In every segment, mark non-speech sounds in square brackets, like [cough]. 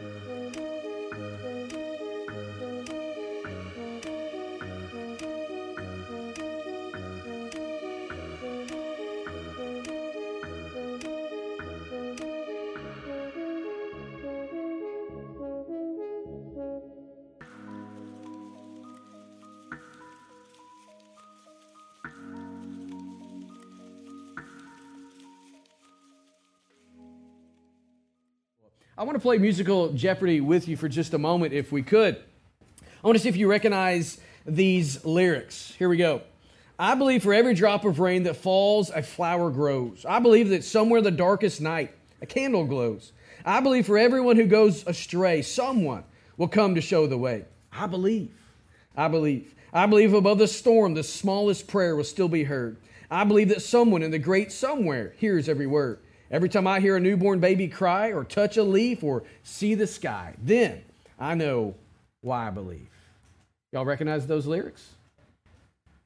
음. Want to play musical Jeopardy with you for just a moment, if we could. I want to see if you recognize these lyrics. Here we go. I believe for every drop of rain that falls, a flower grows. I believe that somewhere the darkest night, a candle glows. I believe for everyone who goes astray, someone will come to show the way. I believe. I believe. I believe above the storm, the smallest prayer will still be heard. I believe that someone in the great somewhere hears every word. Every time I hear a newborn baby cry or touch a leaf or see the sky, then I know why I believe. Y'all recognize those lyrics?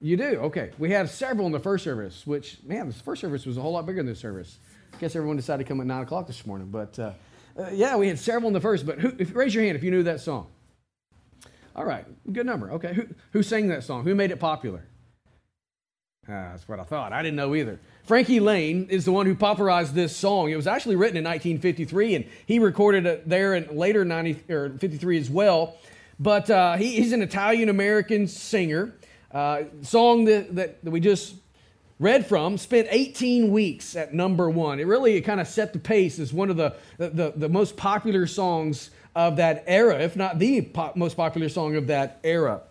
You do? Okay. We had several in the first service, which, man, this first service was a whole lot bigger than this service. I guess everyone decided to come at 9 o'clock this morning. But uh, uh, yeah, we had several in the first. But who, if, raise your hand if you knew that song. All right. Good number. Okay. Who, who sang that song? Who made it popular? Ah, that's what I thought. I didn't know either. Frankie Laine is the one who popularized this song. It was actually written in 1953, and he recorded it there in later 90 or 53 as well. But uh, he, he's an Italian American singer. Uh, song that, that, that we just read from spent 18 weeks at number one. It really it kind of set the pace as one of the, the, the most popular songs of that era, if not the most popular song of that era.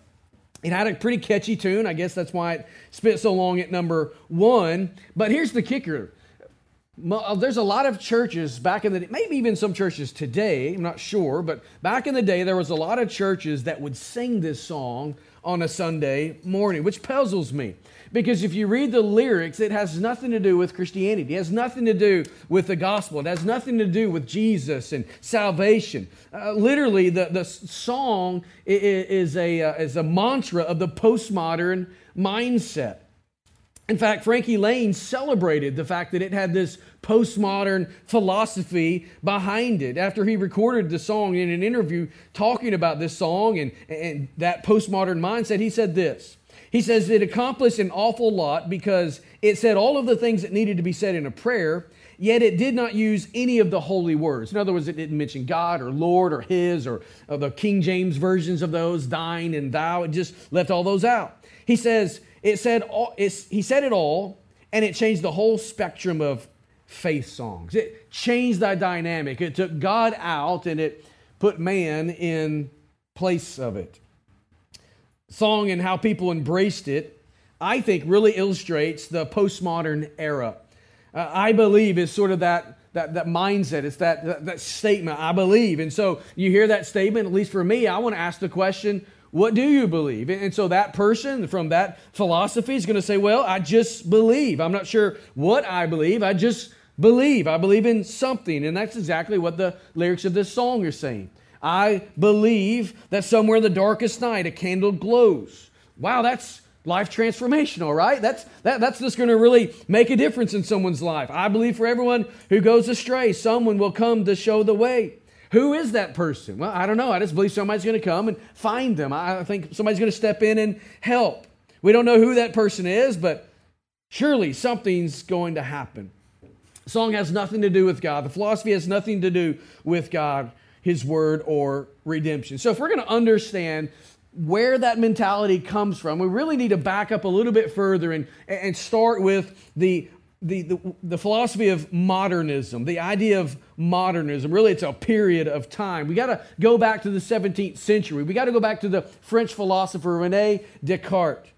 It had a pretty catchy tune. I guess that's why it spent so long at number one. But here's the kicker uh, there's a lot of churches back in the day, maybe even some churches today, I'm not sure, but back in the day, there was a lot of churches that would sing this song on a Sunday morning, which puzzles me. Because if you read the lyrics, it has nothing to do with Christianity. It has nothing to do with the gospel. It has nothing to do with Jesus and salvation. Uh, literally, the, the song is a, uh, is a mantra of the postmodern mindset. In fact, Frankie Laine celebrated the fact that it had this postmodern philosophy behind it. After he recorded the song in an interview talking about this song and, and that postmodern mindset, he said this. He says it accomplished an awful lot because it said all of the things that needed to be said in a prayer, yet it did not use any of the holy words. In other words, it didn't mention God or Lord or His or, or the King James versions of those, thine and thou. It just left all those out. He says it said all, he said it all, and it changed the whole spectrum of faith songs. It changed that dynamic. It took God out and it put man in place of it song and how people embraced it, I think really illustrates the postmodern era. Uh, I believe is sort of that, that, that mindset. It's that, that, that statement, I believe. And so you hear that statement, at least for me, I want to ask the question, what do you believe? And so that person from that philosophy is going to say, Well, I just believe. I'm not sure what I believe. I just believe. I believe in something. And that's exactly what the lyrics of this song are saying. I believe that somewhere in the darkest night a candle glows. Wow, that's life transformational, right? That's, that, that's just going to really make a difference in someone's life. I believe for everyone who goes astray, someone will come to show the way. Who is that person? Well, I don't know. I just believe somebody's going to come and find them. I think somebody's going to step in and help. We don't know who that person is, but surely something's going to happen. The song has nothing to do with God. The philosophy has nothing to do with God his word or redemption. So, if we're going to understand where that mentality comes from, we really need to back up a little bit further and, and start with the, the, the, the philosophy of modernism, the idea of modernism. Really, it's a period of time. We got to go back to the 17th century. We got to go back to the French philosopher Rene Descartes.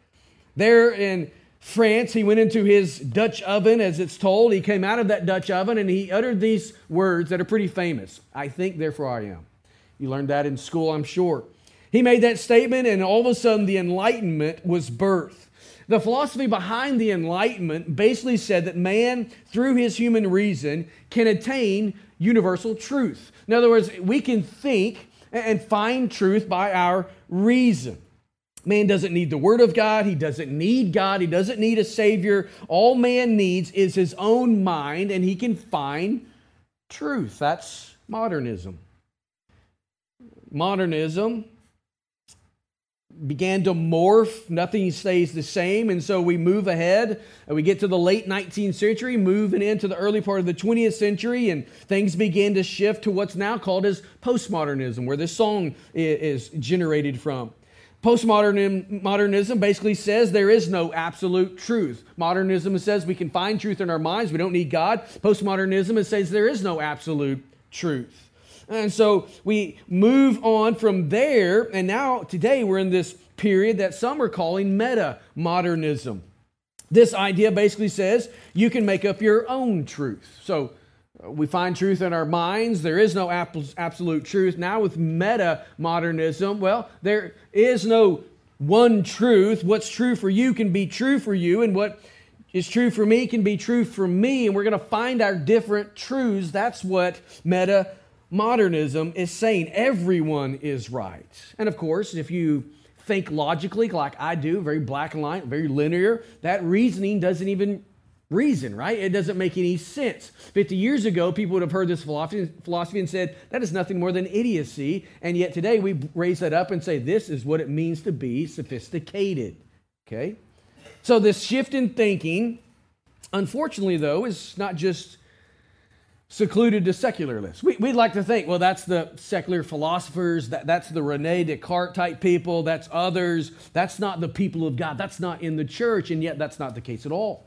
There in France. He went into his Dutch oven, as it's told. He came out of that Dutch oven and he uttered these words that are pretty famous I think, therefore I am. You learned that in school, I'm sure. He made that statement, and all of a sudden, the Enlightenment was birthed. The philosophy behind the Enlightenment basically said that man, through his human reason, can attain universal truth. In other words, we can think and find truth by our reason. Man doesn't need the Word of God. He doesn't need God. He doesn't need a Savior. All man needs is his own mind, and he can find truth. That's modernism. modernism began to morph. Nothing stays the same. And so we move ahead and we get to the late 19th century, moving into the early part of the 20th century, and things begin to shift to what's now called as postmodernism, where this song is generated from. Postmodernism modernism basically says there is no absolute truth. Modernism says we can find truth in our minds, we don't need God. Postmodernism says there is no absolute truth. And so we move on from there, and now today we're in this period that some are calling meta modernism. This idea basically says you can make up your own truth. So we find truth in our minds. There is no absolute truth. Now, with meta modernism, well, there is no one truth. What's true for you can be true for you, and what is true for me can be true for me, and we're going to find our different truths. That's what meta modernism is saying everyone is right. And of course, if you think logically like I do, very black and white, very linear, that reasoning doesn't even reason, right? It doesn't make any sense. 50 years ago, people would have heard this philosophy and said, that is nothing more than idiocy. And yet today we raise that up and say, this is what it means to be sophisticated. Okay? So this shift in thinking, unfortunately, though, is not just secluded to secularists. We, would like to think, well, that's the secular philosophers, that, that's the Rene Descartes type people, that's others, that's not the people of God, that's not in the church, and yet that's not the case at all.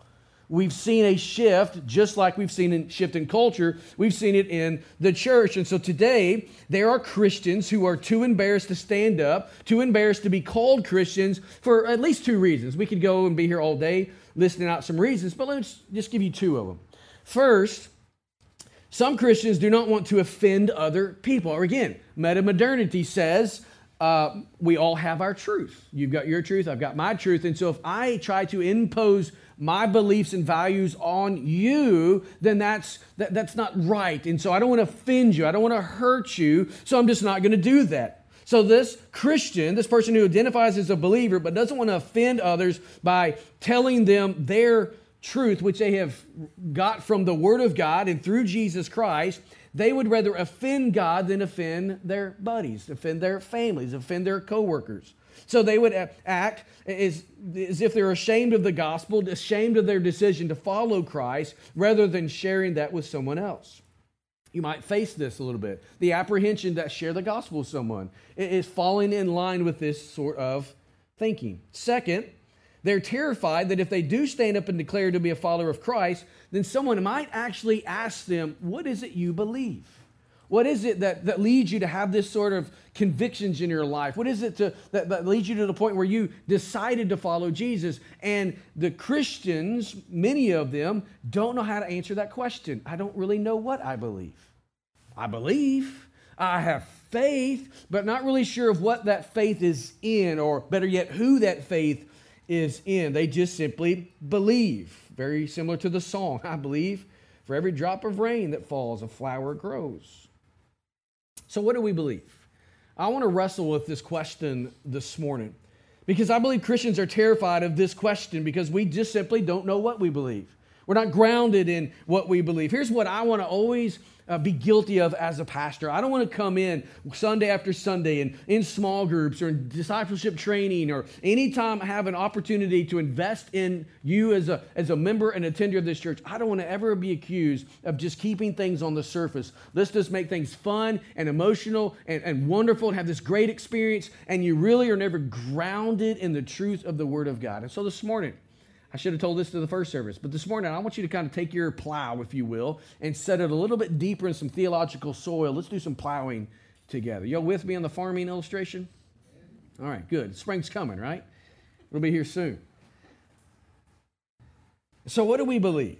We've seen a shift, just like we've seen a shift in culture, we've seen it in the church. And so today, there are Christians who are too embarrassed to stand up, too embarrassed to be called Christians for at least two reasons. We could go and be here all day listing out some reasons, but let's just give you two of them. First, some Christians do not want to offend other people. Or again, metamodernity says uh, we all have our truth. You've got your truth, I've got my truth. And so if I try to impose my beliefs and values on you, then that's, that, that's not right. And so I don't want to offend you, I don't want to hurt you, so I'm just not going to do that. So, this Christian, this person who identifies as a believer but doesn't want to offend others by telling them their truth which they have got from the Word of God and through Jesus Christ, they would rather offend God than offend their buddies, offend their families, offend their coworkers. So they would act as, as if they're ashamed of the gospel, ashamed of their decision to follow Christ, rather than sharing that with someone else. You might face this a little bit. The apprehension that share the gospel with someone is falling in line with this sort of thinking. Second, they're terrified that if they do stand up and declare to be a follower of Christ, then someone might actually ask them, What is it you believe? What is it that, that leads you to have this sort of convictions in your life? What is it to, that, that leads you to the point where you decided to follow Jesus? And the Christians, many of them, don't know how to answer that question. I don't really know what I believe. I believe. I have faith, but not really sure of what that faith is in, or better yet, who that faith is in. They just simply believe. Very similar to the song [laughs] I believe for every drop of rain that falls, a flower grows. So, what do we believe? I want to wrestle with this question this morning because I believe Christians are terrified of this question because we just simply don't know what we believe. We're not grounded in what we believe. Here's what I want to always uh, be guilty of as a pastor. I don't want to come in Sunday after Sunday and in small groups or in discipleship training or anytime I have an opportunity to invest in you as a, as a member and attender of this church. I don't want to ever be accused of just keeping things on the surface. Let's just make things fun and emotional and, and wonderful and have this great experience, and you really are never grounded in the truth of the Word of God. And so this morning, I should have told this to the first service, but this morning I want you to kind of take your plow, if you will, and set it a little bit deeper in some theological soil. Let's do some plowing together. Y'all with me on the farming illustration? All right, good. Spring's coming, right? It'll be here soon. So, what do we believe?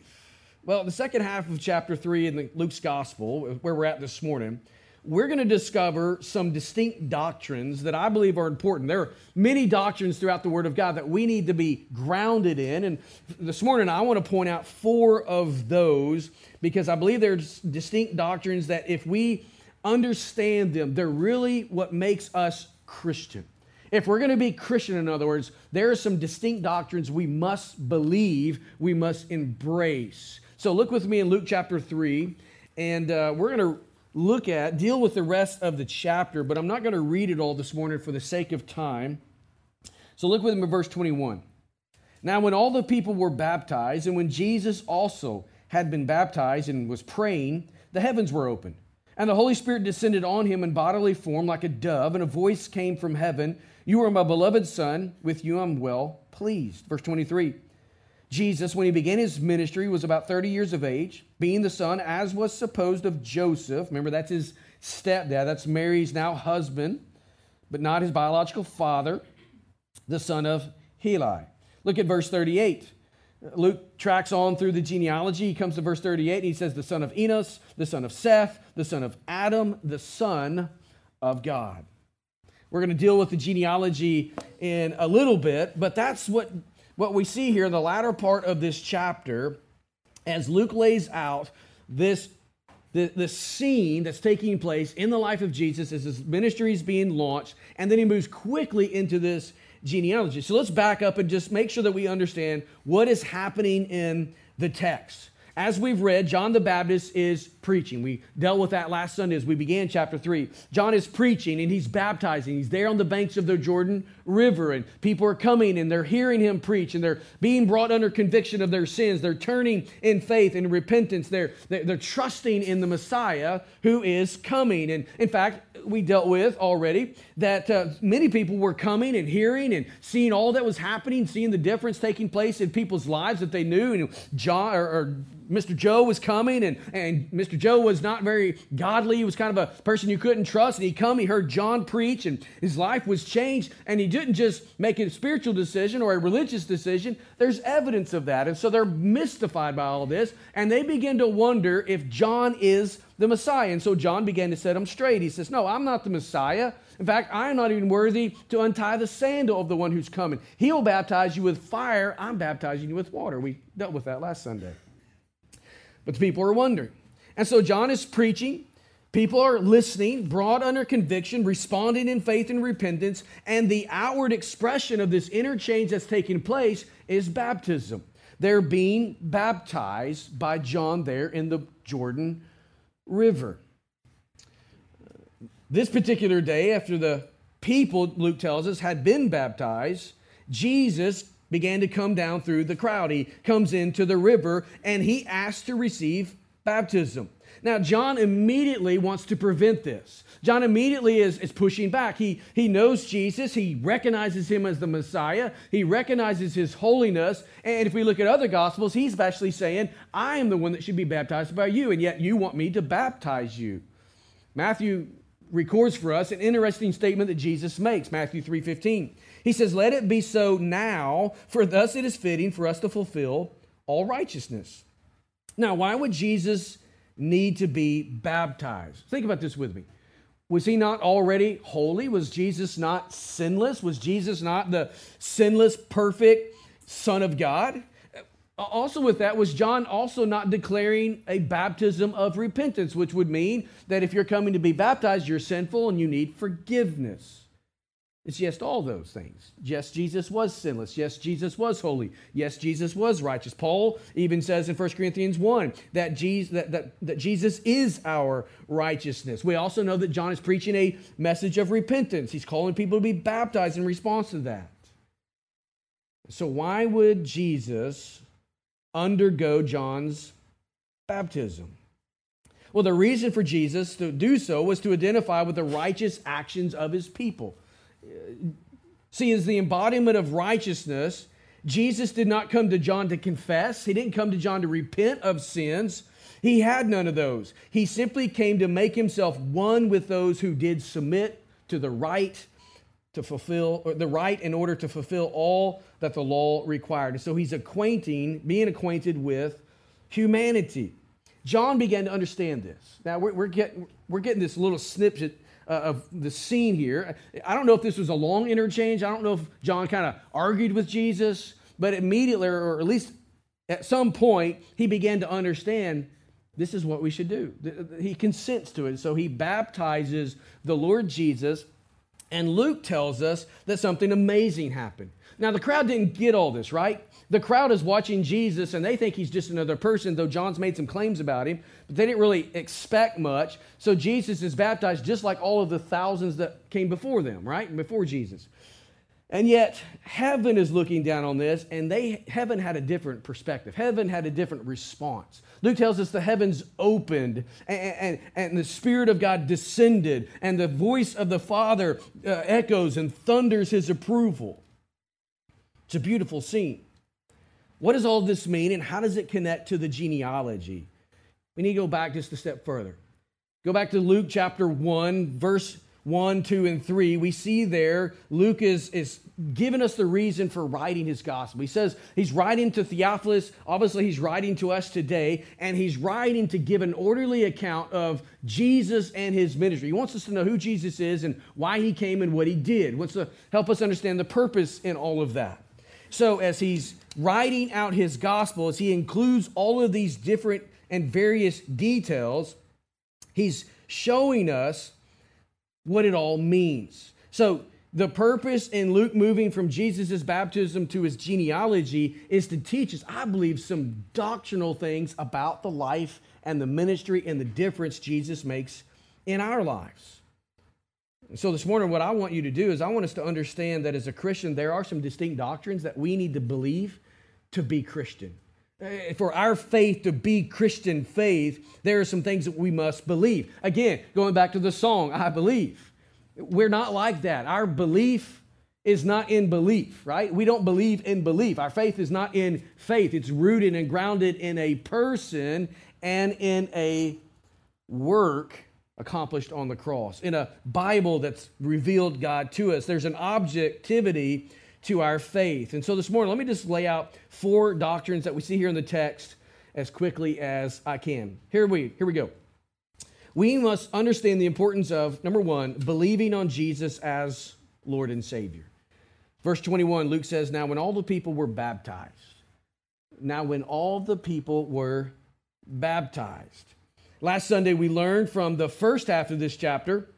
Well, the second half of chapter 3 in the Luke's gospel, where we're at this morning, we're going to discover some distinct doctrines that I believe are important. There are many doctrines throughout the Word of God that we need to be grounded in. And this morning, I want to point out four of those because I believe there's distinct doctrines that if we understand them, they're really what makes us Christian. If we're going to be Christian, in other words, there are some distinct doctrines we must believe, we must embrace. So look with me in Luke chapter 3, and uh, we're going to look at, deal with the rest of the chapter, but I'm not going to read it all this morning for the sake of time. So look with me at verse 21. Now, when all the people were baptized, and when Jesus also had been baptized and was praying, the heavens were opened. And the Holy Spirit descended on him in bodily form like a dove, and a voice came from heaven You are my beloved Son, with you I'm well pleased. Verse 23 Jesus, when he began his ministry, was about 30 years of age, being the son, as was supposed, of Joseph. Remember, that's his stepdad, that's Mary's now husband, but not his biological father, the son of Heli. Look at verse 38. Luke tracks on through the genealogy. He comes to verse 38 and he says, The son of Enos, the son of Seth, the son of Adam, the son of God. We're going to deal with the genealogy in a little bit, but that's what, what we see here in the latter part of this chapter as Luke lays out this, the, the scene that's taking place in the life of Jesus as his ministry is being launched, and then he moves quickly into this genealogy. So let's back up and just make sure that we understand what is happening in the text. As we've read, John the Baptist is preaching. We dealt with that last Sunday as we began chapter 3. John is preaching and he's baptizing. He's there on the banks of the Jordan River, and people are coming and they're hearing him preach and they're being brought under conviction of their sins. They're turning in faith and repentance. They're, they're trusting in the Messiah who is coming. And in fact, we dealt with already that uh, many people were coming and hearing and seeing all that was happening, seeing the difference taking place in people's lives that they knew. And John or, or Mr. Joe was coming, and, and Mr. Joe was not very godly. He was kind of a person you couldn't trust. And he come, he heard John preach, and his life was changed. And he didn't just make a spiritual decision or a religious decision. There's evidence of that. And so they're mystified by all this, and they begin to wonder if John is the Messiah. And so John began to set them straight. He says, No, I'm not the Messiah. In fact, I am not even worthy to untie the sandal of the one who's coming. He'll baptize you with fire. I'm baptizing you with water. We dealt with that last Sunday. But the people are wondering. And so John is preaching. People are listening, brought under conviction, responding in faith and repentance. And the outward expression of this interchange that's taking place is baptism. They're being baptized by John there in the Jordan River. This particular day, after the people, Luke tells us, had been baptized, Jesus began to come down through the crowd. He comes into the river and he asks to receive baptism. Now, John immediately wants to prevent this. John immediately is, is pushing back. He, he knows Jesus. He recognizes him as the Messiah. He recognizes his holiness. And if we look at other gospels, he's actually saying, I am the one that should be baptized by you, and yet you want me to baptize you. Matthew records for us an interesting statement that Jesus makes, Matthew 3:15. He says, "Let it be so now, for thus it is fitting for us to fulfill all righteousness." Now, why would Jesus need to be baptized? Think about this with me. Was he not already holy? Was Jesus not sinless? Was Jesus not the sinless, perfect Son of God? Also, with that, was John also not declaring a baptism of repentance, which would mean that if you're coming to be baptized, you're sinful and you need forgiveness? It's yes, all those things. Yes, Jesus was sinless. Yes, Jesus was holy. Yes, Jesus was righteous. Paul even says in 1 Corinthians 1 that Jesus, that, that, that Jesus is our righteousness. We also know that John is preaching a message of repentance. He's calling people to be baptized in response to that. So, why would Jesus undergo John's baptism? Well, the reason for Jesus to do so was to identify with the righteous actions of his people. See, as the embodiment of righteousness, Jesus did not come to John to confess, he didn't come to John to repent of sins. He had none of those. He simply came to make himself one with those who did submit to the right to fulfill or the right in order to fulfill all that the law required. And so he's acquainting, being acquainted with humanity. John began to understand this. Now we're, we're, getting, we're getting this little snippet uh, of the scene here. I don't know if this was a long interchange. I don't know if John kind of argued with Jesus, but immediately, or at least at some point, he began to understand this is what we should do. He consents to it. So he baptizes the Lord Jesus And Luke tells us that something amazing happened. Now, the crowd didn't get all this, right? The crowd is watching Jesus and they think he's just another person, though John's made some claims about him, but they didn't really expect much. So Jesus is baptized just like all of the thousands that came before them, right? Before Jesus. And yet, heaven is looking down on this, and they heaven had a different perspective. Heaven had a different response. Luke tells us the heavens opened, and, and, and the Spirit of God descended, and the voice of the Father uh, echoes and thunders his approval. It's a beautiful scene. What does all this mean, and how does it connect to the genealogy? We need to go back just a step further. Go back to Luke chapter 1, verse 1, 2, and 3, we see there Luke is, is giving us the reason for writing his gospel. He says he's writing to Theophilus, obviously, he's writing to us today, and he's writing to give an orderly account of Jesus and his ministry. He wants us to know who Jesus is and why he came and what he did. He wants to help us understand the purpose in all of that. So, as he's writing out his gospel, as he includes all of these different and various details, he's showing us what it all means. So, the purpose in Luke moving from Jesus' baptism to his genealogy is to teach us, I believe, some doctrinal things about the life and the ministry and the difference Jesus makes in our lives. So, this morning, what I want you to do is I want us to understand that as a Christian, there are some distinct doctrines that we need to believe to be Christian. Eh, for our faith to be Christian faith, there are some things that we must believe. Again, going back to the song, I believe. We're not like that. Our belief is not in belief, right? We don't believe in belief. Our faith is not in faith. It's rooted and grounded in a person and in a work accomplished on the cross, in a Bible that's revealed God to us. There's an objectivity to our faith. And so this morning, let me just lay out four doctrines that we see here in the text as quickly as I can. Here we here we go. We must understand the importance of number 1, believing on Jesus as Lord and Savior. Verse 21, Luke says, "Now when all the people were baptized, now when all the people were baptized." Last Sunday we learned from the first half of this chapter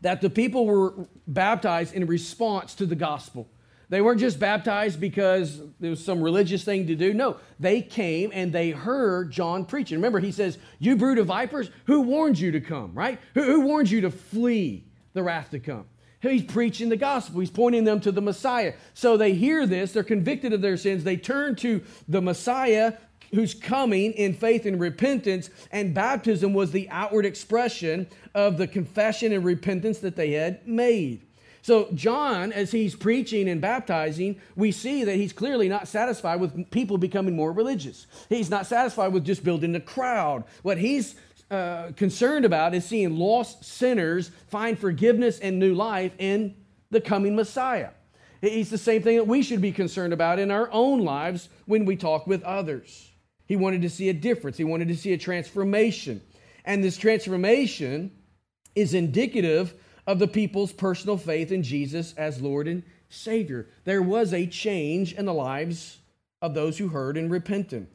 that the people were baptized in response to the gospel. They weren't just baptized because there was some religious thing to do. No, they came and they heard John preaching. Remember, he says, You brood of vipers, who warned you to come, right? Who, who warned you to flee the wrath to come? He's preaching the gospel. He's pointing them to the Messiah. So they hear this, they're convicted of their sins. They turn to the Messiah who's coming in faith and repentance, and baptism was the outward expression of the confession and repentance that they had made. So, John, as he's preaching and baptizing, we see that he's clearly not satisfied with people becoming more religious. He's not satisfied with just building a crowd. What he's uh, concerned about is seeing lost sinners find forgiveness and new life in the coming Messiah. It's the same thing that we should be concerned about in our own lives when we talk with others. He wanted to see a difference, he wanted to see a transformation. And this transformation is indicative of the people's personal faith in Jesus as Lord and Savior. There was a change in the lives of those who heard and repented.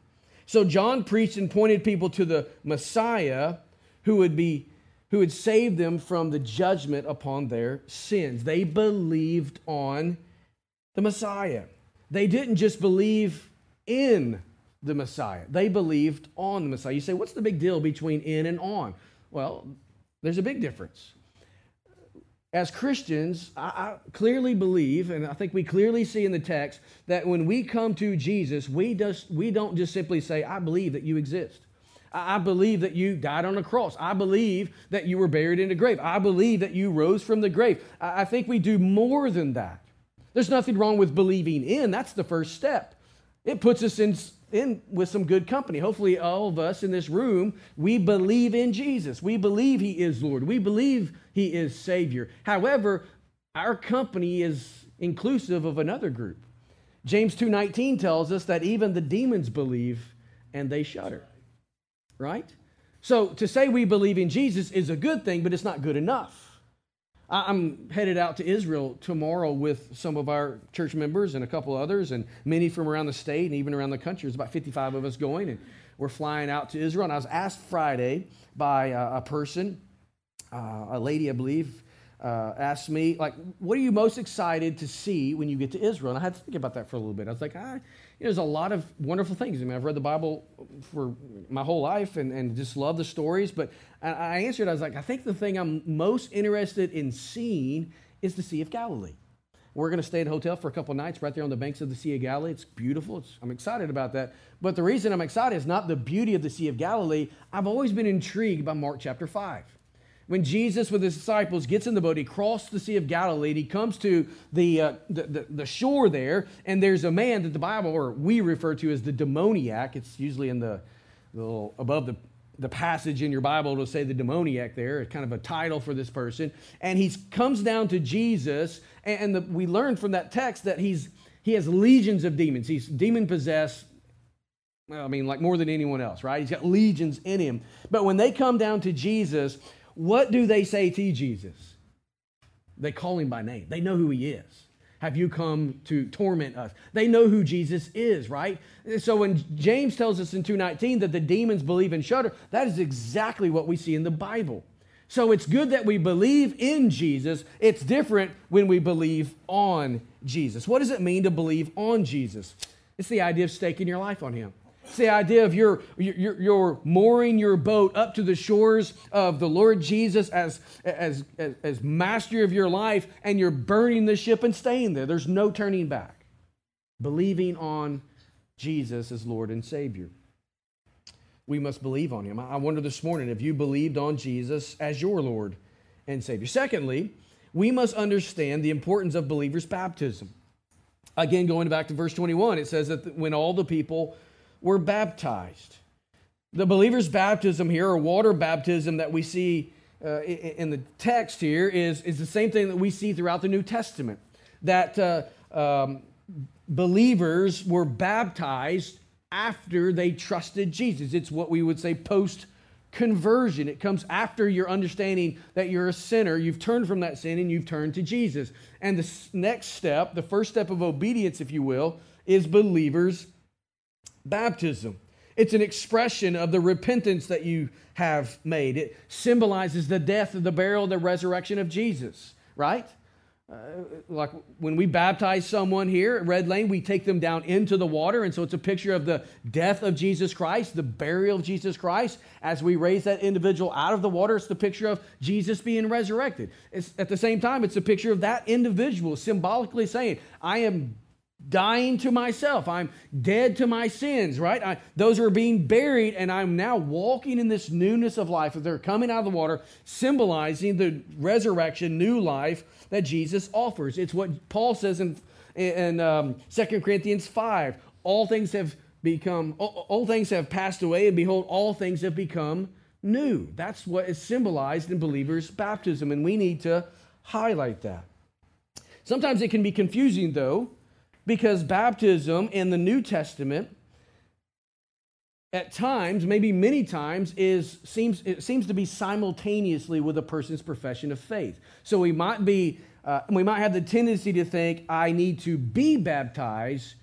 So John preached and pointed people to the Messiah who would be who would save them from the judgment upon their sins. They believed on the Messiah. They didn't just believe in the Messiah. They believed on the Messiah. You say, what's the big deal between in and on? Well, there's a big difference as Christians, I, I, clearly believe, and I think we clearly see in the text, that when we come to Jesus, we, just, we don't just simply say, I believe that you exist. I, I believe that you died on a cross. I believe that you were buried in a grave. I believe that you rose from the grave. I, I think we do more than that. There's nothing wrong with believing in, that's the first step. It puts us in in with some good company. Hopefully, all of us in this room, we believe in Jesus. We believe He is Lord. We believe He is Savior. However, our company is inclusive of another group. James 2:19 tells us that even the demons believe and they shudder. Right? So to say we believe in Jesus is a good thing, but it's not good enough. I'm headed out to Israel tomorrow with some of our church members and a couple others, and many from around the state and even around the country. There's about 55 of us going, and we're flying out to Israel. And I was asked Friday by a, person, uh, a lady, I believe, uh, asked me, like, what are you most excited to see when you get to Israel? And I had to think about that for a little bit. I was like, ah, know, there's a lot of wonderful things. I mean, I've read the Bible for my whole life and, and just love the stories. But I, I answered, I was like, I think the thing I'm most interested in seeing is the Sea of Galilee. We're going to stay at a hotel for a couple nights right there on the banks of the Sea of Galilee. It's beautiful. It's, I'm excited about that. But the reason I'm excited is not the beauty of the Sea of Galilee. I've always been intrigued by Mark chapter 5 when Jesus with his disciples gets in the boat, he crosses the Sea of Galilee and he comes to the, uh, the, the, the, shore there, and there's a man that the Bible, or we refer to as the demoniac. It's usually in the, the little, above the, the passage in your Bible, it'll say the demoniac there. Kind of a title for this person. And he comes down to Jesus, and the, we learn from that text that he's, he has legions of demons. He's demon possessed, well, I mean, like more than anyone else, right? He's got legions in him. But when they come down to Jesus, what do they say to Jesus? They call him by name. They know who he is. Have you come to torment us? They know who Jesus is, right? So when James tells us in 219 that the demons believe and shudder, that is exactly what we see in the Bible. So it's good that we believe in Jesus. It's different when we believe on Jesus. What does it mean to believe on Jesus? It's the idea of staking your life on him. It's the idea of you're, you're mooring your boat up to the shores of the Lord Jesus as, as, as, as master of your life, and you're burning the ship and staying there. There's no turning back. Believing on Jesus as Lord and Savior. We must believe on Him. I wonder this morning if you believed on Jesus as your Lord and Savior. Secondly, we must understand the importance of believers' baptism. Again, going back to verse 21, it says that when all the people were baptized. The believer's baptism here, or water baptism that we see uh, in the text here, is, is the same thing that we see throughout the New Testament. That uh, um, believers were baptized after they trusted Jesus. It's what we would say post conversion. It comes after your understanding that you're a sinner. You've turned from that sin and you've turned to Jesus. And the next step, the first step of obedience, if you will, is believers' baptism. It's an expression of the repentance that you have made. It symbolizes the death, the burial, the resurrection of Jesus, right? Uh, like when we baptize someone here at Red Lane, we take them down into the water. And so it's a picture of the death of Jesus Christ, the burial of Jesus Christ. As we raise that individual out of the water, it's the picture of Jesus being resurrected. It's, at the same time, it's a picture of that individual symbolically saying, I am dying to myself. I'm dead to my sins, right? I, those are being buried, and I'm now walking in this newness of life. They're coming out of the water, symbolizing the resurrection, new life that Jesus offers. It's what Paul says in, in um, 2 Corinthians 5. All things have become, all, all things have passed away, and behold, all things have become new. That's what is symbolized in believers' baptism, and we need to highlight that. Sometimes it can be confusing, though, because baptism in the New Testament at times, maybe many times, is seems it seems to be simultaneously with a person's profession of faith. So we might be uh, we might have the tendency to think I need to be baptized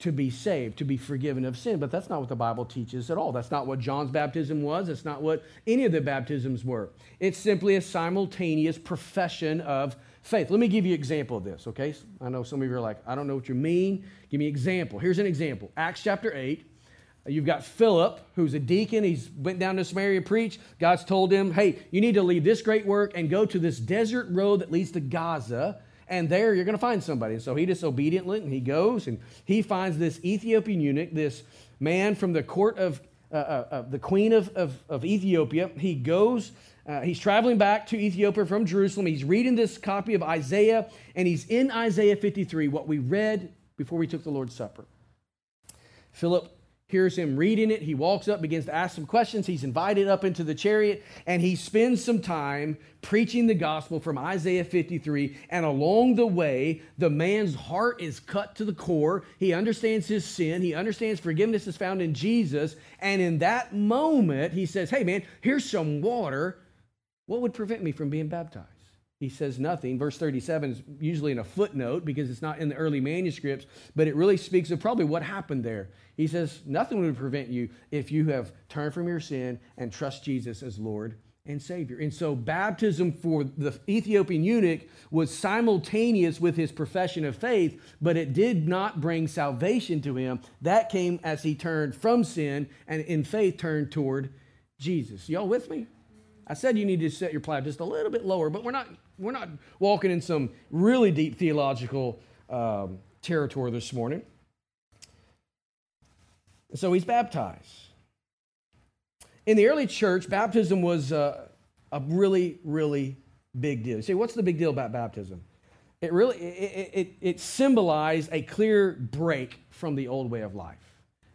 to be saved, to be forgiven of sin, but that's not what the Bible teaches at all. That's not what John's baptism was. That's not what any of the baptisms were. It's simply a simultaneous profession of faith. Let me give you an example of this, okay? I know some of you are like, I don't know what you mean. Give me an example. Here's an example. Acts chapter 8. You've got Philip, who's a deacon. He's went down to Samaria to preach. God's told him, hey, you need to leave this great work and go to this desert road that leads to Gaza. And there you're going to find somebody. And so he disobediently, and he goes and he finds this Ethiopian eunuch, this man from the court of uh, uh, uh the queen of, of, of Ethiopia. He goes uh, he's traveling back to Ethiopia from Jerusalem. He's reading this copy of Isaiah, and he's in Isaiah 53, what we read before we took the Lord's Supper. Philip hears him reading it. He walks up, begins to ask some questions. He's invited up into the chariot, and he spends some time preaching the gospel from Isaiah 53. And along the way, the man's heart is cut to the core. He understands his sin, he understands forgiveness is found in Jesus. And in that moment, he says, Hey, man, here's some water. What would prevent me from being baptized? He says nothing. Verse 37 is usually in a footnote because it's not in the early manuscripts, but it really speaks of probably what happened there. He says, Nothing would prevent you if you have turned from your sin and trust Jesus as Lord and Savior. And so, baptism for the Ethiopian eunuch was simultaneous with his profession of faith, but it did not bring salvation to him. That came as he turned from sin and in faith turned toward Jesus. Y'all with me? I said you need to set your plow just a little bit lower, but we're not we're not walking in some really deep theological um, territory this morning. So he's baptized. In the early church, baptism was uh, a really, really big deal. Say, what's the big deal about baptism? It really it, it, it symbolized a clear break from the old way of life.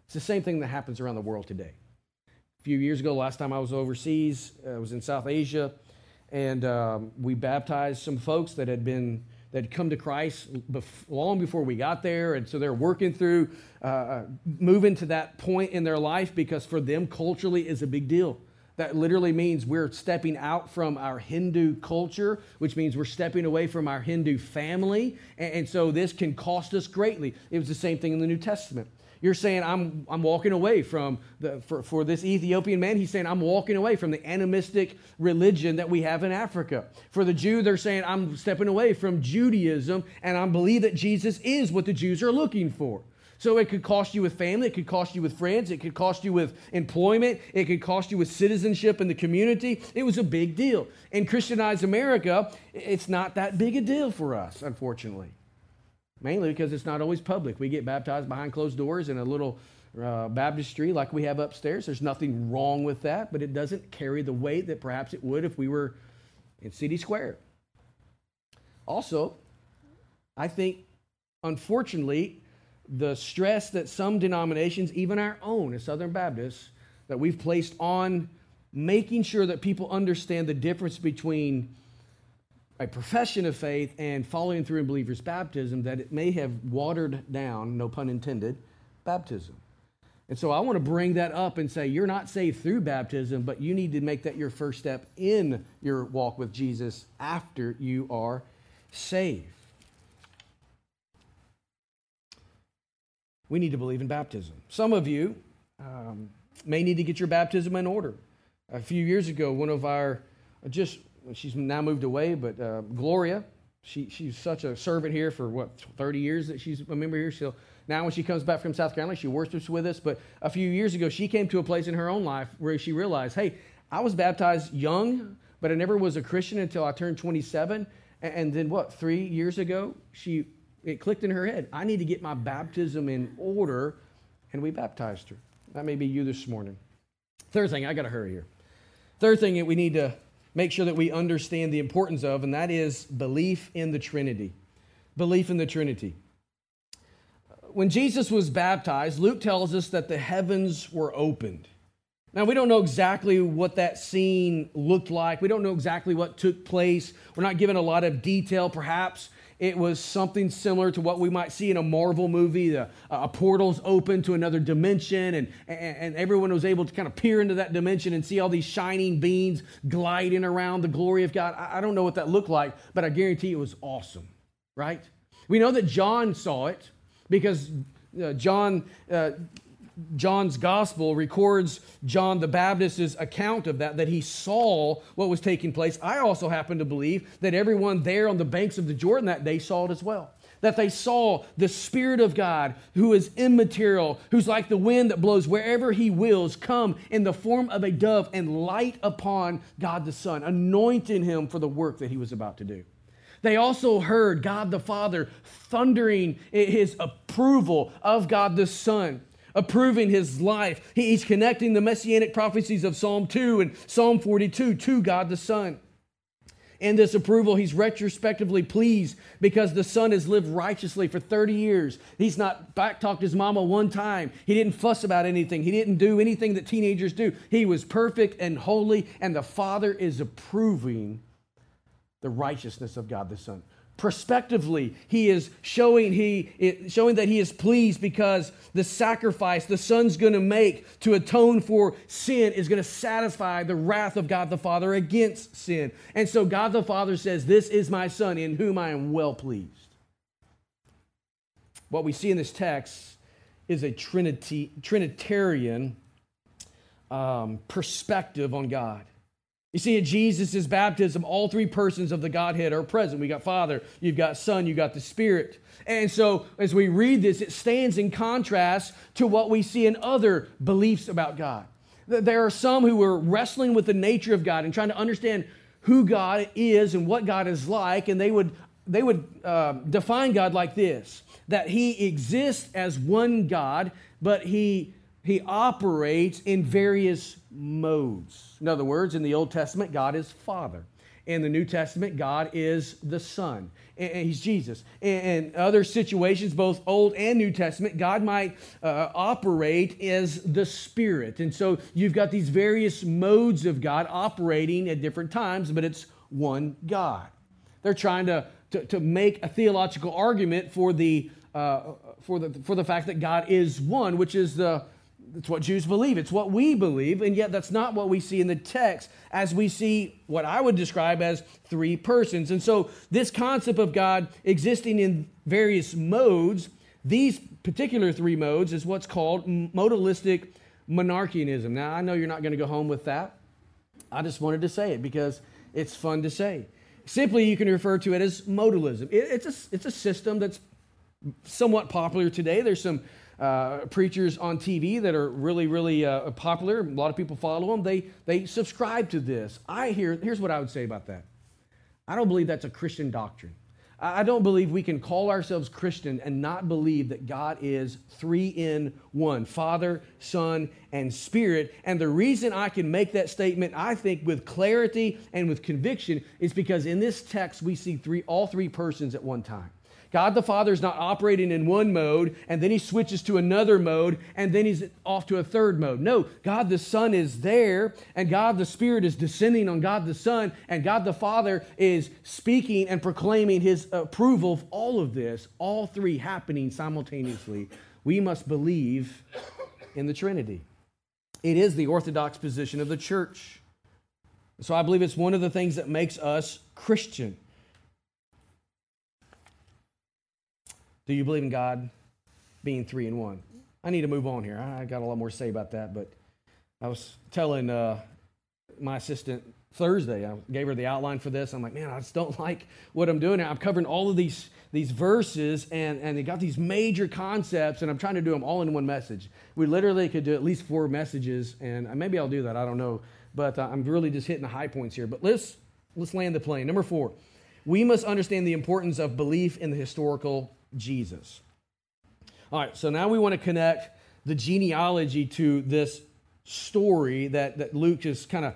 It's the same thing that happens around the world today. Few years ago, last time I was overseas, uh, I was in South Asia, and um, we baptized some folks that had been that had come to Christ long before we got there. And so they're working through uh, uh, moving to that point in their life because for them, culturally, is a big deal. That literally means we're stepping out from our Hindu culture, which means we're stepping away from our Hindu family. And so this can cost us greatly. It was the same thing in the New Testament. You're saying, I'm, I'm walking away from, the, for, for this Ethiopian man, he's saying, I'm walking away from the animistic religion that we have in Africa. For the Jew, they're saying, I'm stepping away from Judaism, and I believe that Jesus is what the Jews are looking for. So it could cost you with family, it could cost you with friends, it could cost you with employment, it could cost you with citizenship in the community. It was a big deal. In Christianized America, it's not that big a deal for us, unfortunately mainly because it's not always public. We get baptized behind closed doors in a little uh, baptistry like we have upstairs. There's nothing wrong with that, but it doesn't carry the weight that perhaps it would if we were in City Square. Also, I think, unfortunately, the stress that some denominations, even our own as Southern Baptists, that we've placed on making sure that people understand the difference between a profession of faith and following through in believers' baptism that it may have watered down, no pun intended, baptism. And so I want to bring that up and say you're not saved through baptism, but you need to make that your first step in your walk with Jesus after you are saved. We need to believe in baptism. Some of you um, may need to get your baptism in order. A few years ago, one of our just she's now moved away, but uh, Gloria, she, she's such a servant here for what, 30 years that she's a member here. So now when she comes back from South Carolina, she worships with us. But a few years ago, she came to a place in her own life where she realized, hey, I was baptized young, but I never was a Christian until I turned 27. And then what, three years ago, she it clicked in her head. I need to get my baptism in order, and we baptized her. That may be you this morning. Third thing, I got to hurry here. Third thing that we need to make sure that we understand the importance of, and that is belief in the Trinity. Belief in the Trinity. When Jesus was baptized, Luke tells us that the heavens were opened. Now, we don't know exactly what that scene looked like. We don't know exactly what took place. We're not given a lot of detail, perhaps. It was something similar to what we might see in a Marvel movie. The, uh, a portal's open to another dimension, and, and, everyone was able to kind of peer into that dimension and see all these shining beings gliding around the glory of God. I, I don't know what that looked like, but I guarantee it was awesome, right? We know that John saw it because uh, John uh, John's gospel records John the Baptist's account of that, that he saw what was taking place. I also happen to believe that everyone there on the banks of the Jordan that day saw it as well. That they saw the Spirit of God, who is immaterial, who's like the wind that blows wherever he wills, come in the form of a dove and light upon God the Son, anointing him for the work that he was about to do. They also heard God the Father thundering his approval of God the Son approving his life. He's connecting the messianic prophecies of Psalm 2 and Psalm 42 to God the Son. In this approval, he's retrospectively pleased because the son has lived righteously for 30 years. He's not backtalked his mama one time. He didn't fuss about anything. He didn't do anything that teenagers do. He was perfect and holy, and the father is approving the righteousness of God the Son prospectively he is showing he showing that he is pleased because the sacrifice the son's going to make to atone for sin is going to satisfy the wrath of god the father against sin. And so god the father says this is my son in whom i am well pleased. What we see in this text is a trinity trinitarian um, perspective on god You see, at Jesus' baptism, all three persons of the Godhead are present. We got Father, you've got Son, you've got the Spirit. And so, as we read this, it stands in contrast to what we see in other beliefs about God. There are some who are wrestling with the nature of God and trying to understand who God is and what God is like, and they would, they would uh, define God like this that He exists as one God, but He he operates in various modes. In other words, in the Old Testament, God is Father. In the New Testament, God is the Son. And he's Jesus. In other situations, both Old and New Testament, God might uh, operate as the Spirit. And so you've got these various modes of God operating at different times, but it's one God. They're trying to, to, to make a theological argument for the, uh, for, the, for the fact that God is one, which is the it's what Jews believe. It's what we believe, and yet that's not what we see in the text as we see what I would describe as three persons. And so, this concept of God existing in various modes, these particular three modes, is what's called modalistic monarchianism. Now, I know you're not going to go home with that. I just wanted to say it because it's fun to say. Simply, you can refer to it as modalism. it's, a, it's a system that's somewhat popular today. There's some uh, preachers on TV that are really, really uh, popular. A lot of people follow them. They, they subscribe to this. I hear, here's what I would say about that. I don't believe that's a Christian doctrine. I don't believe we can call ourselves Christian and not believe that God is three in one Father, Son, and Spirit. And the reason I can make that statement, I think, with clarity and with conviction, is because in this text we see three, all three persons at one time. God the Father is not operating in one mode and then he switches to another mode and then he's off to a third mode. No, God the Son is there and God the Spirit is descending on God the Son and God the Father is speaking and proclaiming his approval of all of this, all three happening simultaneously. We must believe in the Trinity. It is the orthodox position of the church. So I believe it's one of the things that makes us Christian. Do you believe in God being three in one? I need to move on here. I got a lot more to say about that, but I was telling uh, my assistant Thursday, I gave her the outline for this. I'm like, man, I just don't [laughs] like what I'm doing. I'm covering all of these, these verses, and, and they got these major concepts, and I'm trying to do them all in one message. We literally could do at least four messages, and maybe I'll do that. I don't know. But uh, I'm really just hitting the high points here. But let's, let's land the plane. Number four, we must understand the importance of belief in the historical Jesus. All right, so now we want to connect the genealogy to this story that, that Luke is kind of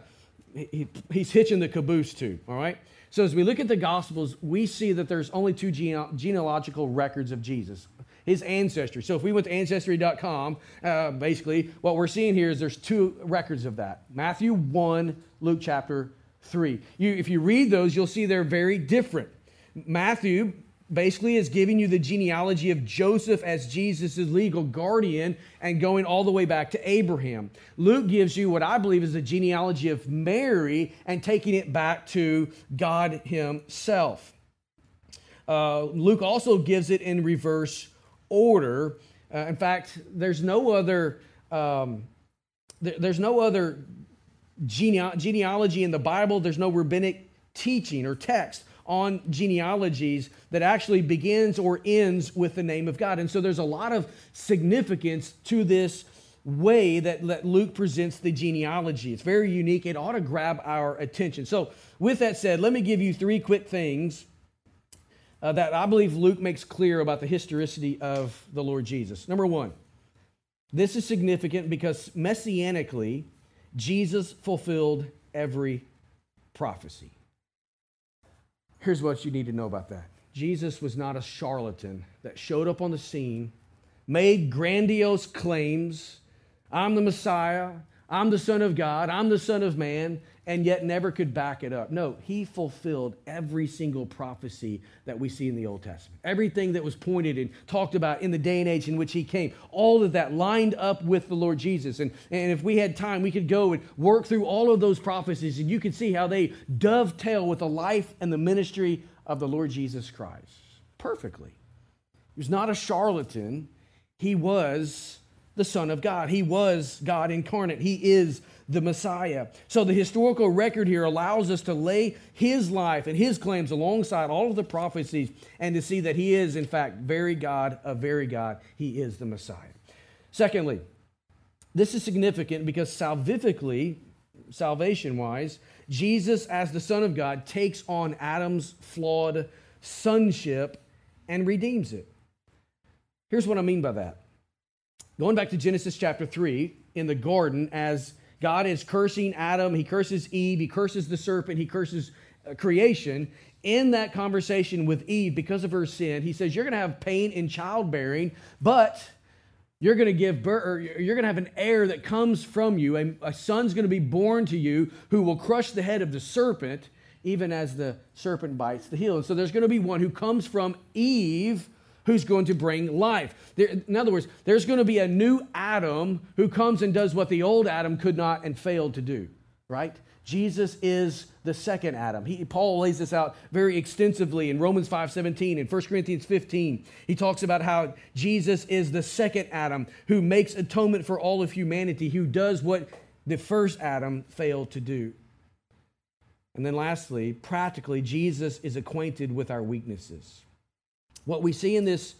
he, he's hitching the caboose to. All right. So as we look at the Gospels, we see that there's only two gene- genealogical records of Jesus, his ancestry. So if we went to ancestry.com, uh, basically what we're seeing here is there's two records of that: Matthew one, Luke chapter three. You, if you read those, you'll see they're very different. Matthew basically is giving you the genealogy of Joseph as Jesus' legal guardian and going all the way back to Abraham. Luke gives you what I believe is the genealogy of Mary and taking it back to God Himself. Uh, Luke also gives it in reverse order. Uh, in fact, there's no other. Um, there's no other gene- genealogy in the Bible. There's no rabbinic teaching or text on genealogies that actually begins or ends with the name of God. And so there's a lot of significance to this way that, that Luke presents the genealogy. It's very unique. It ought to grab our attention. So, with that said, let me give you three quick things uh, that I believe Luke makes clear about the historicity of the Lord Jesus. Number one, this is significant because messianically, Jesus fulfilled every prophecy. Here's what you need to know about that. Jesus was not a charlatan that showed up on the scene, made grandiose claims. I'm the Messiah, I'm the Son of God, I'm the Son of Man, and yet never could back it up. No, he fulfilled every single prophecy that we see in the Old Testament. Everything that was pointed and talked about in the day and age in which he came, all of that lined up with the Lord Jesus. And, and if we had time, we could go and work through all of those prophecies, and you could see how they dovetail with the life and the ministry of the Lord Jesus Christ perfectly. He was not a charlatan, he was the Son of God. He was God incarnate. He is the Messiah. So the historical record here allows us to lay his life and his claims alongside all of the prophecies and to see that he is, in fact, very God, a very God. He is the Messiah. Secondly, this is significant because salvifically, salvation wise, Jesus, as the Son of God, takes on Adam's flawed sonship and redeems it. Here's what I mean by that. Going back to Genesis chapter 3, in the garden, as God is cursing Adam, he curses Eve, he curses the serpent, he curses uh, creation. In that conversation with Eve, because of her sin, he says, You're going to have pain in childbearing, but you're going to give birth, you're going to have an heir that comes from you. A, a son's going to be born to you who will crush the head of the serpent, even as the serpent bites the heel. And so there's going to be one who comes from Eve who's going to bring life. There, in other words, there's going to be a new Adam who comes and does what the old Adam could not and failed to do, right? Jesus is the second Adam. He, Paul lays this out very extensively in Romans 5:17 and 1 Corinthians 15. He talks about how Jesus is the second Adam who makes atonement for all of humanity, who does what the first Adam failed to do. And then lastly, practically Jesus is acquainted with our weaknesses. What we see in this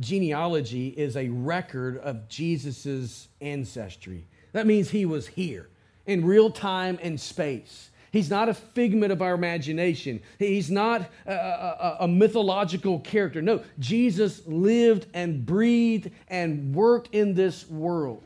genealogy is a record of Jesus' ancestry. That means he was here in real time and space. He's not a figment of our imagination. He's not a, a, a, mythological character. No, Jesus lived and breathed and worked in this world.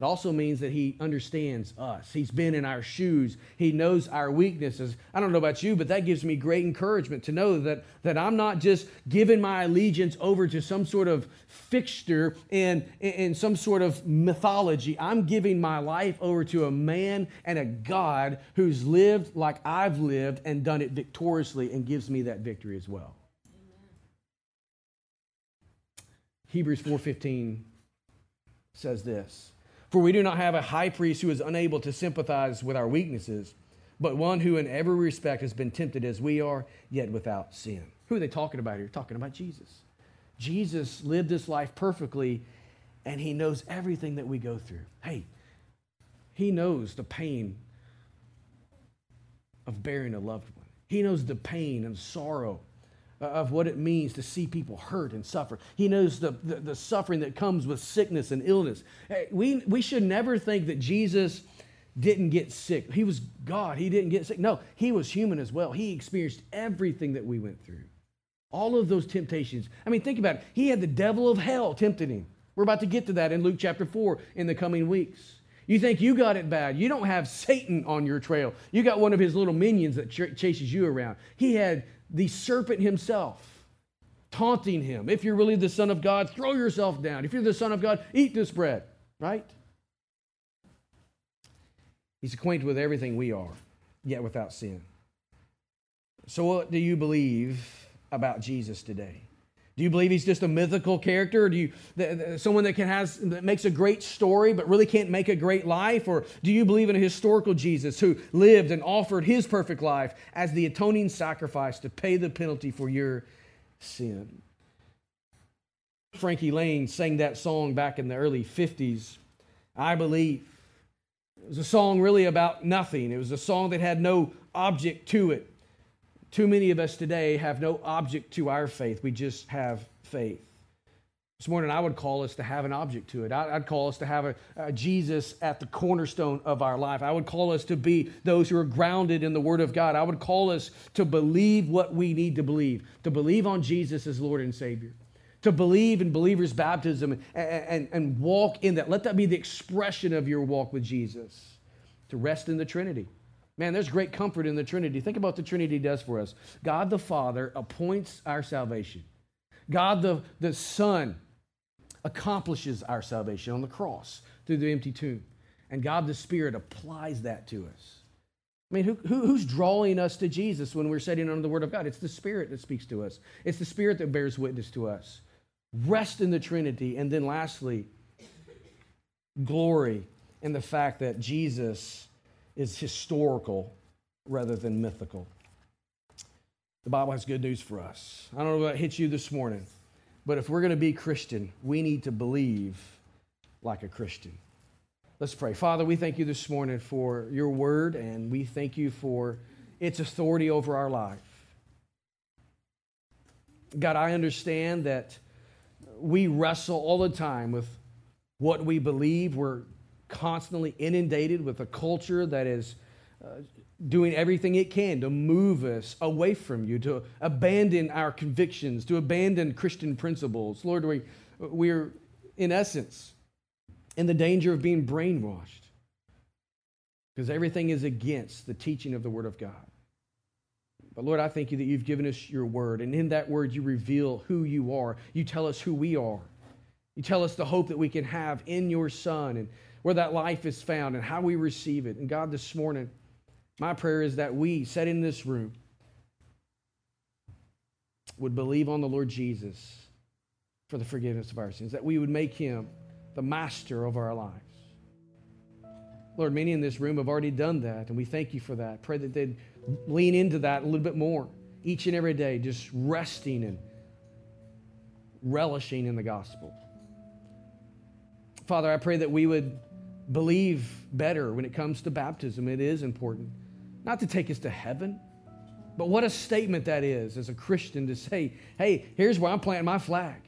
It also means that he understands us. He's been in our shoes. He knows our weaknesses. I don't know about you, but that gives me great encouragement to know that, that I'm not just giving my allegiance over to some sort of fixture and, and some sort of mythology. I'm giving my life over to a man and a God who's lived like I've lived and done it victoriously and gives me that victory as well. Amen. Hebrews 4:15 says this. For we do not have a high priest who is unable to sympathize with our weaknesses, but one who in every respect has been tempted as we are, yet without sin. Who are they talking about here? Talking about Jesus. Jesus lived this life perfectly, and he knows everything that we go through. Hey, he knows the pain of bearing a loved one. He knows the pain and sorrow Uh, of what it means to see people hurt and suffer. He knows the, the, the, suffering that comes with sickness and illness. We, we should never think that Jesus didn't get sick. He was God. He didn't get sick. No, he was human as well. He experienced everything that we went through. All of those temptations. I mean, think about it. He had the devil of hell tempting him. We're about to get to that in Luke chapter 4 in the coming weeks. You think you got it bad. You don't have Satan on your trail. You got one of his little minions that ch- chases you around. He had the serpent himself, taunting him. If you're really the Son of God, throw yourself down. If you're the Son of God, eat this bread, right? He's acquainted with everything we are, yet without sin. So, what do you believe about Jesus today? Do you believe he's just a mythical character? Do you someone that can has that makes a great story but really can't make a great life? Or do you believe in a historical Jesus who lived and offered his perfect life as the atoning sacrifice to pay the penalty for your sin? Frankie Laine sang that song back in the early 50s. I believe. It was a song really about nothing. It was a song that had no object to it. Too many of us today have no object to our faith. We just have faith. This morning, I would call us to have an object to it. I'd call us to have a, a, Jesus at the cornerstone of our life. I would call us to be those who are grounded in the Word of God. I would call us to believe what we need to believe, to believe on Jesus as Lord and Savior, to believe in believers' baptism and, and, and walk in that. Let that be the expression of your walk with Jesus, to rest in the Trinity. Man, there's great comfort in the Trinity. Think about the Trinity does for us. God the Father appoints our salvation. God the, the Son accomplishes our salvation on the cross through the empty tomb. And God the Spirit applies that to us. I mean, who, who, who's drawing us to Jesus when we're sitting under the Word of God? It's the Spirit that speaks to us, it's the Spirit that bears witness to us. Rest in the Trinity. And then lastly, glory in the fact that Jesus is historical rather than mythical. The Bible has good news for us. I don't know if what hits you this morning, but if we're going to be Christian, we need to believe like a Christian. Let's pray. Father, we thank you this morning for your word, and we thank you for its authority over our life. God, I understand that we wrestle all the time with what we believe. We're constantly inundated with a culture that is uh, doing everything it can to move us away from you, to abandon our convictions, to abandon Christian principles. Lord, we, we're in essence in the danger of being brainwashed because everything is against the teaching of the Word of God. But Lord, I thank you that you've given us your Word, and in that Word you reveal who you are. You tell us who we are. You tell us the hope that we can have in your Son and where that life is found and how we receive it. And God, this morning, my prayer is that we, set in this room, would believe on the Lord Jesus for the forgiveness of our sins, that we would make him the master of our lives. Lord, many in this room have already done that, and we thank you for that. Pray that they'd lean into that a little bit more each and every day, just resting and relishing in the gospel. Father, I pray that we would believe better when it comes to baptism. It is important, not to take us to heaven, but what a statement that is as a Christian to say, hey, here's where I'm planting my flag.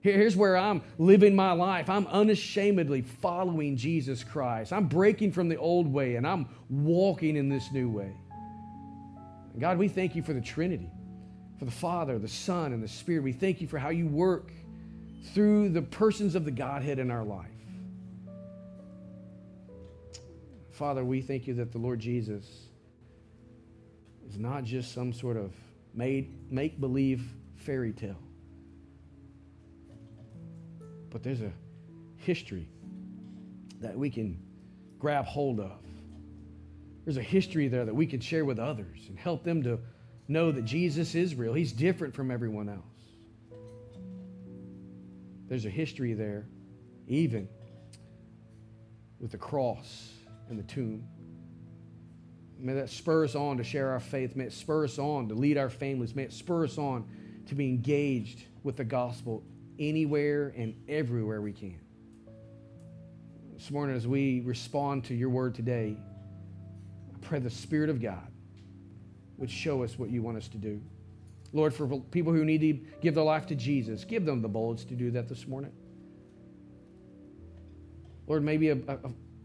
Here's where I'm living my life. I'm unashamedly following Jesus Christ. I'm breaking from the old way and I'm walking in this new way. God, we thank you for the Trinity, for the Father, the Son, and the Spirit. We thank you for how you work through the persons of the Godhead in our life. Father, we thank you that the Lord Jesus is not just some sort of made make believe fairy tale but there's a history that we can grab hold of. There's a history there that we can share with others and help them to know that Jesus is real. He's different from everyone else. There's a history there, even with the cross and the tomb. May that spur us on to share our faith. May it spur us on to lead our families. May it spur us on to be engaged with the gospel anywhere and everywhere we can. This morning, as we respond to your word today, I pray the Spirit of God would show us what you want us to do. Lord, for people who need to give their life to Jesus, give them the boldness to do that this morning. Lord, maybe a, a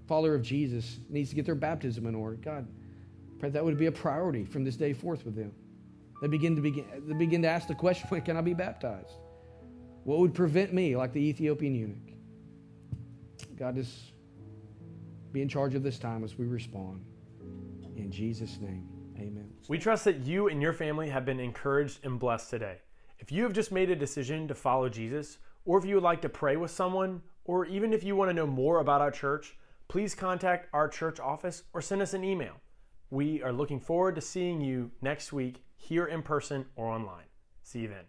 follower of Jesus needs to get their baptism in order. God, pray that would be a priority from this day forth with them. They begin to begin, they begin to ask the question, when can I be baptized? What would prevent me, like the Ethiopian eunuch? God, just be in charge of this time as we respond. In Jesus' name, amen. We trust that you and your family have been encouraged and blessed today. If you have just made a decision to follow Jesus, or if you would like to pray with someone, or even if you want to know more about our church, please contact our church office or send us an email. We are looking forward to seeing you next week here in person or online. See you then.